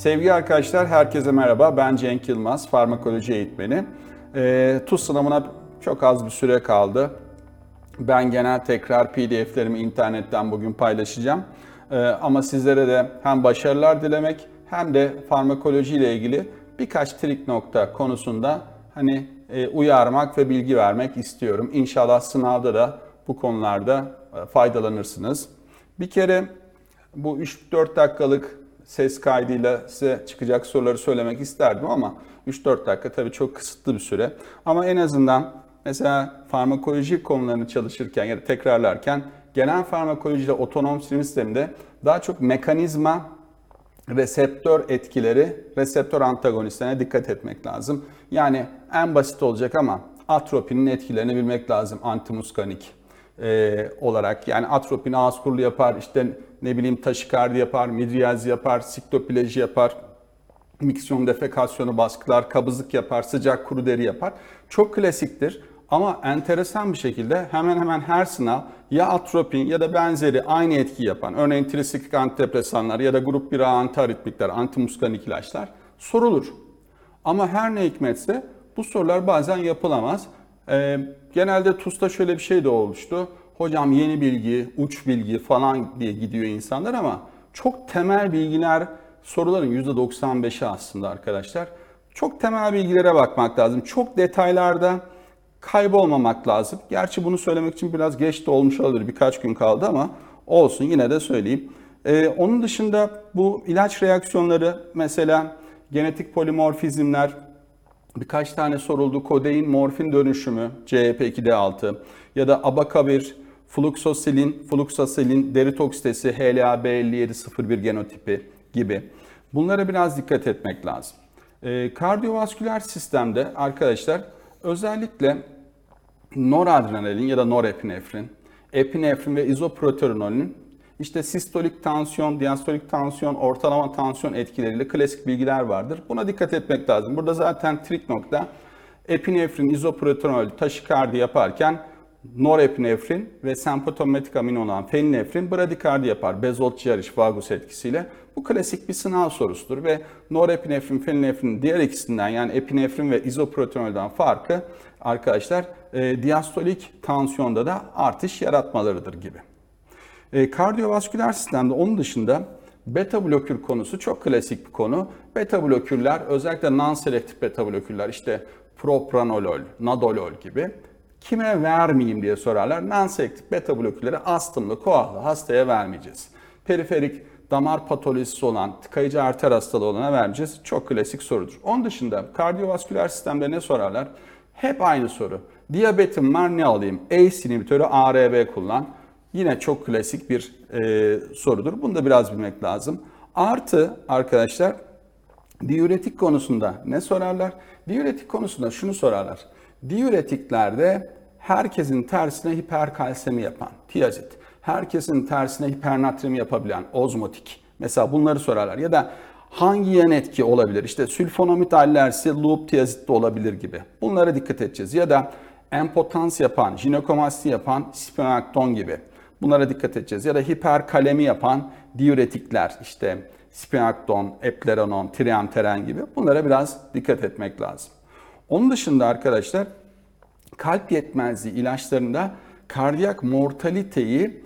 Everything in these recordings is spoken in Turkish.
Sevgili arkadaşlar, herkese merhaba. Ben Cenk Yılmaz, farmakoloji eğitmeni. E, TUS sınavına çok az bir süre kaldı. Ben genel tekrar PDF'lerimi internetten bugün paylaşacağım. E, ama sizlere de hem başarılar dilemek hem de farmakoloji ile ilgili birkaç trik nokta konusunda hani e, uyarmak ve bilgi vermek istiyorum. İnşallah sınavda da bu konularda e, faydalanırsınız. Bir kere bu 3-4 dakikalık ses kaydıyla size çıkacak soruları söylemek isterdim ama 3-4 dakika tabii çok kısıtlı bir süre. Ama en azından mesela farmakoloji konularını çalışırken ya da tekrarlarken genel farmakolojide otonom sinir sisteminde daha çok mekanizma reseptör etkileri, reseptör antagonistlerine dikkat etmek lazım. Yani en basit olacak ama atropinin etkilerini bilmek lazım antimuskanik e, olarak. Yani atropin ağız kurulu yapar, işte ne bileyim taşikardi yapar, midriyaz yapar, siklopileji yapar, miksiyon defekasyonu baskılar, kabızlık yapar, sıcak kuru deri yapar. Çok klasiktir. Ama enteresan bir şekilde hemen hemen her sınav ya atropin ya da benzeri aynı etki yapan, örneğin trisiklik antidepresanlar ya da grup 1A antiaritmikler, antimuskanik ilaçlar sorulur. Ama her ne hikmetse bu sorular bazen yapılamaz. Ee, genelde TUS'ta şöyle bir şey de olmuştu. Hocam yeni bilgi, uç bilgi falan diye gidiyor insanlar ama çok temel bilgiler soruların %95'i aslında arkadaşlar. Çok temel bilgilere bakmak lazım. Çok detaylarda kaybolmamak lazım. Gerçi bunu söylemek için biraz geç de olmuş olabilir. Birkaç gün kaldı ama olsun yine de söyleyeyim. Ee, onun dışında bu ilaç reaksiyonları mesela genetik polimorfizmler birkaç tane soruldu. Kodein morfin dönüşümü CYP2D6 ya da abakavir, fluxosilin, fluxasilin deritoksitesi HLA-B5701 genotipi gibi. Bunlara biraz dikkat etmek lazım. Ee, kardiyovasküler sistemde arkadaşlar özellikle noradrenalin ya da norepinefrin, epinefrin ve izoproterenolin işte sistolik tansiyon, diastolik tansiyon, ortalama tansiyon etkileriyle klasik bilgiler vardır. Buna dikkat etmek lazım. Burada zaten trik nokta epinefrin, izoproterenol taşikardi yaparken norepinefrin ve sempatomatik amino olan feninefrin bradikardi yapar. Bezolt ciğer vagus etkisiyle. Bu klasik bir sınav sorusudur ve norepinefrin, feninefrin diğer ikisinden yani epinefrin ve izoproterenolden farkı arkadaşlar e, diastolik tansiyonda da artış yaratmalarıdır gibi. E, kardiyovasküler sistemde onun dışında beta blokür konusu çok klasik bir konu. Beta blokürler özellikle non-selektif beta blokürler işte propranolol, nadolol gibi kime vermeyeyim diye sorarlar. Non-selektif beta blokürleri astımlı, koahlı hastaya vermeyeceğiz. Periferik damar patolojisi olan, tıkayıcı arter hastalığı olana vermeyeceğiz. Çok klasik sorudur. Onun dışında kardiyovasküler sistemde ne sorarlar? Hep aynı soru. Diyabetim var ne alayım? ACE inhibitörü ARB kullan. Yine çok klasik bir e, sorudur. Bunu da biraz bilmek lazım. Artı arkadaşlar diüretik konusunda ne sorarlar? Diüretik konusunda şunu sorarlar. Diüretiklerde herkesin tersine hiperkalsemi yapan tiazit, herkesin tersine hipernatremi yapabilen ozmotik. Mesela bunları sorarlar. Ya da hangi yan etki olabilir? İşte sülfonomit allerjisi loop tiazit de olabilir gibi. Bunlara dikkat edeceğiz. Ya da empotans yapan, jinekomasti yapan spironolakton gibi. Bunlara dikkat edeceğiz. Ya da hiperkalemi yapan diüretikler işte spironolakton, epleronon, triamteren gibi. Bunlara biraz dikkat etmek lazım. Onun dışında arkadaşlar kalp yetmezliği ilaçlarında kardiyak mortaliteyi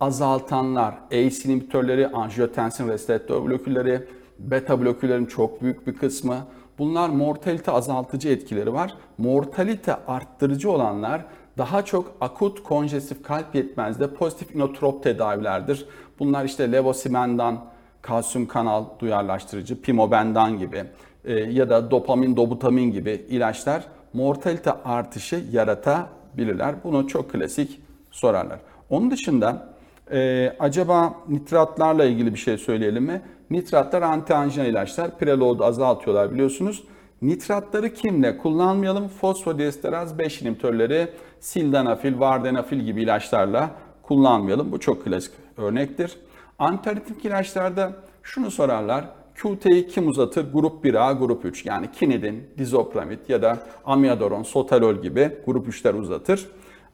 azaltanlar, ACE inhibitörleri, angiotensin reseptör blokürleri, beta blokürlerin çok büyük bir kısmı. Bunlar mortalite azaltıcı etkileri var. Mortalite arttırıcı olanlar daha çok akut konjestif kalp yetmezliğinde pozitif inotrop tedavilerdir. Bunlar işte levosimendan, kalsiyum kanal duyarlaştırıcı, pimobendan gibi e, ya da dopamin, dobutamin gibi ilaçlar mortalite artışı yaratabilirler. Bunu çok klasik sorarlar. Onun dışında e, acaba nitratlarla ilgili bir şey söyleyelim mi? Nitratlar antianjina ilaçlar. Preload'u azaltıyorlar biliyorsunuz. Nitratları kimle kullanmayalım? Fosfodiesteraz 5 inhibitörleri, sildenafil, vardenafil gibi ilaçlarla kullanmayalım. Bu çok klasik örnektir. Antiaritmik ilaçlarda şunu sorarlar. QT'yi kim uzatır? Grup 1A, grup 3. Yani kinidin, dizopramid ya da amiadoron, sotalol gibi grup 3'ler uzatır.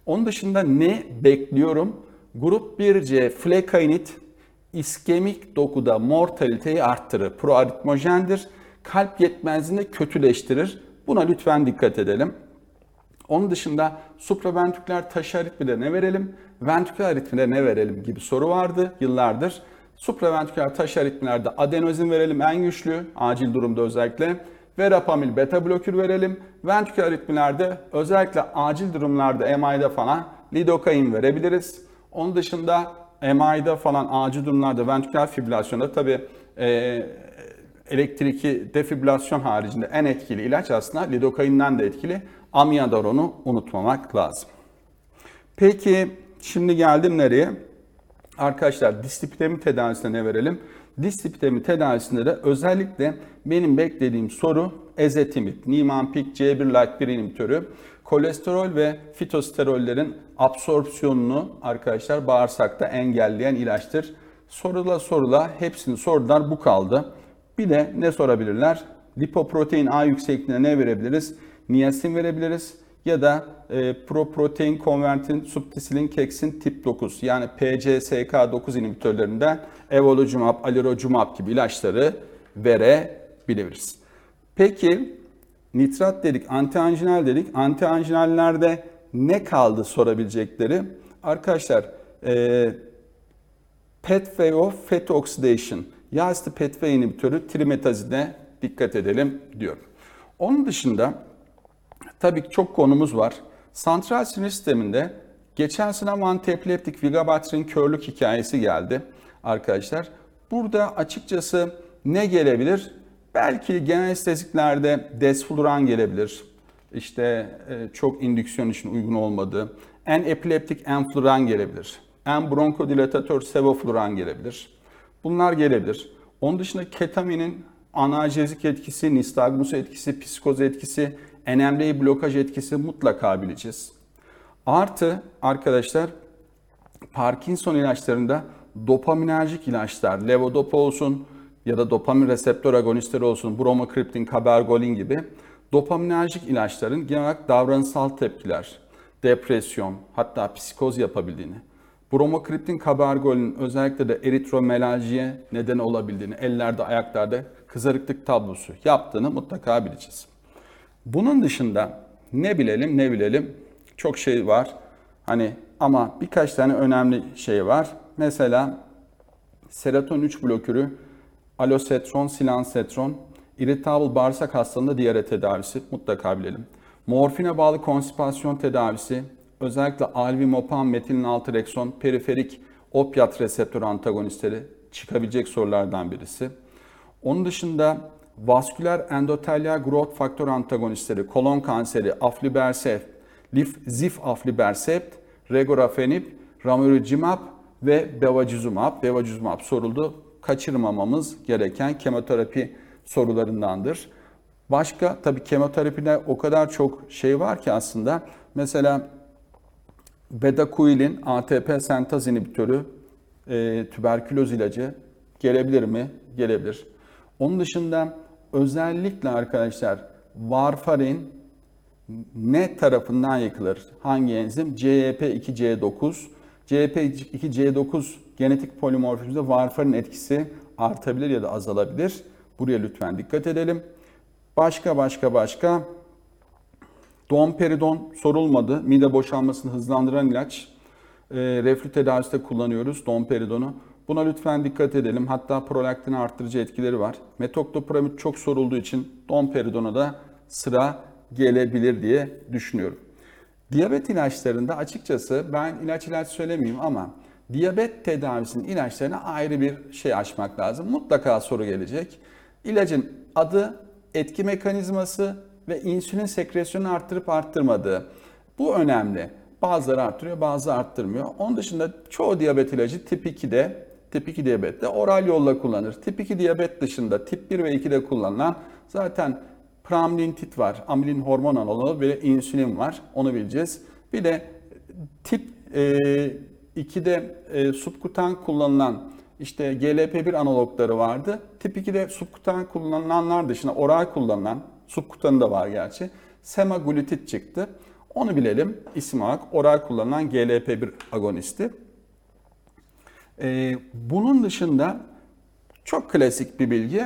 Onun dışında ne bekliyorum? Grup 1C flekainit iskemik dokuda mortaliteyi arttırır. Proaritmojendir. Kalp yetmezliğini kötüleştirir. Buna lütfen dikkat edelim. Onun dışında supraventriküler taşı aritmide ne verelim, ventriküler aritmide ne verelim gibi soru vardı yıllardır. Supraventriküler taşı aritmilerde adenozin verelim en güçlü, acil durumda özellikle. Verapamil beta blokür verelim. Ventriküler aritmilerde özellikle acil durumlarda MI'de falan lidokain verebiliriz. Onun dışında MI'de falan acil durumlarda ventriküler fibrilasyonda tabi e, elektriki defibrilasyon haricinde en etkili ilaç aslında lidokainden de etkili. Amiodaronu unutmamak lazım. Peki şimdi geldim nereye? Arkadaşlar dislipidemi tedavisine ne verelim? Dislipidemi tedavisinde de özellikle benim beklediğim soru ezetimip, Niemann-Pick C1 like 1 inhibitörü kolesterol ve fitosterollerin absorpsiyonunu arkadaşlar bağırsakta engelleyen ilaçtır. Sorula sorula hepsini sordular bu kaldı. Bir de ne sorabilirler? Lipoprotein A yüksekliğine ne verebiliriz? Niyasin verebiliriz ya da e, proprotein konvertin subtisilin keksin tip 9 yani PCSK9 inhibitörlerinden evolocumab, alirocumab gibi ilaçları verebiliriz. Peki nitrat dedik, antianjinal dedik. Antianjinallerde ne kaldı sorabilecekleri? Arkadaşlar e, pathway of fat oxidation yağ asidi pathway inhibitörü trimetazide dikkat edelim diyorum. Onun dışında tabii ki çok konumuz var. Santral sinir sisteminde geçen sınav antiepileptik vigabatrin körlük hikayesi geldi arkadaşlar. Burada açıkçası ne gelebilir? Belki genel esteziklerde desfluran gelebilir. İşte e, çok indüksiyon için uygun olmadığı. En epileptik enfluran gelebilir. En bronkodilatatör sevofluran gelebilir. Bunlar gelebilir. Onun dışında ketaminin analjezik etkisi, nistagmus etkisi, psikoz etkisi, NMDA blokaj etkisi mutlaka bileceğiz. Artı arkadaşlar Parkinson ilaçlarında dopaminerjik ilaçlar, levodopa olsun ya da dopamin reseptör agonistleri olsun, bromokriptin, kabergolin gibi dopaminerjik ilaçların genel olarak davranışsal tepkiler, depresyon, hatta psikoz yapabildiğini, bromokriptin kabergolin özellikle de eritromelaljiye neden olabildiğini, ellerde, ayaklarda kızarıklık tablosu yaptığını mutlaka bileceğiz. Bunun dışında ne bilelim ne bilelim çok şey var. Hani ama birkaç tane önemli şey var. Mesela serotonin 3 blokürü, alosetron, silansetron, irritable bağırsak hastalığında diyare tedavisi mutlaka bilelim. Morfine bağlı konstipasyon tedavisi, özellikle alvimopam, metilnaltrekson, periferik opiat reseptör antagonistleri çıkabilecek sorulardan birisi. Onun dışında vasküler endotelyal growth faktör antagonistleri, kolon kanseri, aflibercept, zif aflibercept, regorafenib, ramucirumab ve bevacizumab. Bevacizumab soruldu. Kaçırmamamız gereken kemoterapi sorularındandır. Başka tabi kemoterapide o kadar çok şey var ki aslında. Mesela bedakuilin ATP sentaz inhibitörü e, tüberküloz ilacı gelebilir mi? Gelebilir. Onun dışında özellikle arkadaşlar varfarin ne tarafından yıkılır? Hangi enzim? CYP2C9. CYP2C9 genetik polimorfizmde varfarin etkisi artabilir ya da azalabilir. Buraya lütfen dikkat edelim. Başka başka başka Domperidon sorulmadı. Mide boşalmasını hızlandıran ilaç. E, reflü tedavisinde kullanıyoruz domperidonu. Buna lütfen dikkat edelim. Hatta prolaktini arttırıcı etkileri var. Metoktopramid çok sorulduğu için domperidona da sıra gelebilir diye düşünüyorum. Diyabet ilaçlarında açıkçası ben ilaç ilaç söylemeyeyim ama diyabet tedavisinin ilaçlarına ayrı bir şey açmak lazım. Mutlaka soru gelecek. İlacın adı, etki mekanizması ve insülin sekresyonu arttırıp arttırmadığı. Bu önemli. Bazıları arttırıyor, bazıları arttırmıyor. Onun dışında çoğu diyabet ilacı tip 2'de, tip 2 diyabette oral yolla kullanır. Tip 2 diyabet dışında tip 1 ve 2'de kullanılan zaten pramlintit var, amilin hormon analogu ve insülin var. Onu bileceğiz. Bir de tip e, 2'de e, subkutan kullanılan işte GLP-1 analogları vardı. Tip 2'de subkutan kullanılanlar dışında oral kullanılan, subkutanı da var gerçi, semaglutid çıktı. Onu bilelim. İsim olarak oral kullanılan GLP-1 agonisti. Ee, bunun dışında çok klasik bir bilgi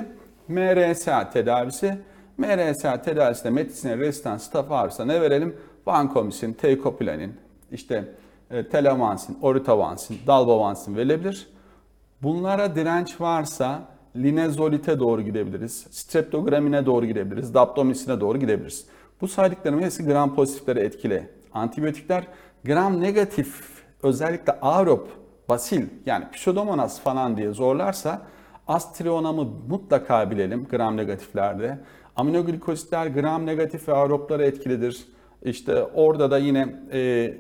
MRSA tedavisi. MRSA tedavisinde metisine resistan staf ağrısa ne verelim? Vankomisin, teicoplanin, işte e, telamancin, oritavancin, dalbavancin verilebilir. Bunlara direnç varsa linezolite doğru gidebiliriz. Streptogramine doğru gidebiliriz. Daptomisine doğru gidebiliriz. Bu saydıklarım hepsi gram pozitiflere etkili. Antibiyotikler gram negatif özellikle aerop, basil yani pseudomonas falan diye zorlarsa astrionamı mutlaka bilelim gram negatiflerde. Aminoglikozitler gram negatif ve aeroplara etkilidir. İşte orada da yine e,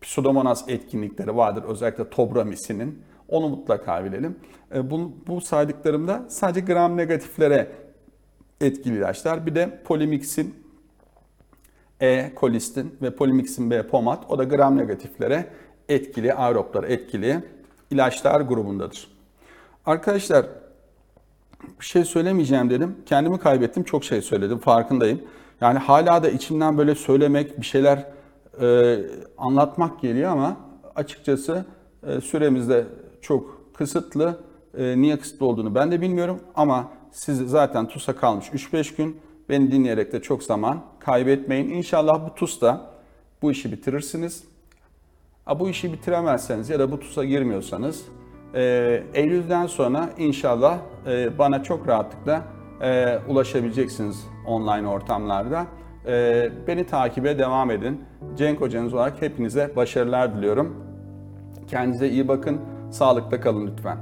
pseudomonas etkinlikleri vardır özellikle tobramisinin. Onu mutlaka bilelim. E, bu, bu saydıklarımda sadece gram negatiflere etkili ilaçlar. Bir de polimixin E, kolistin ve polimixin B pomat. O da gram negatiflere etkili, aeroplara etkili ilaçlar grubundadır. Arkadaşlar bir şey söylemeyeceğim dedim. Kendimi kaybettim. Çok şey söyledim. Farkındayım. Yani hala da içimden böyle söylemek, bir şeyler e, anlatmak geliyor ama açıkçası e, süremiz çok kısıtlı. E, niye kısıtlı olduğunu ben de bilmiyorum ama siz zaten TUS'a kalmış 3-5 gün. Beni dinleyerek de çok zaman kaybetmeyin. İnşallah bu TUS'ta bu işi bitirirsiniz. Ha, bu işi bitiremezseniz ya da bu TUS'a girmiyorsanız e, Eylül'den sonra inşallah e, bana çok rahatlıkla ulaşabileceksiniz online ortamlarda. Beni takibe devam edin. Cenk hocanız olarak hepinize başarılar diliyorum. Kendinize iyi bakın, sağlıkta kalın lütfen.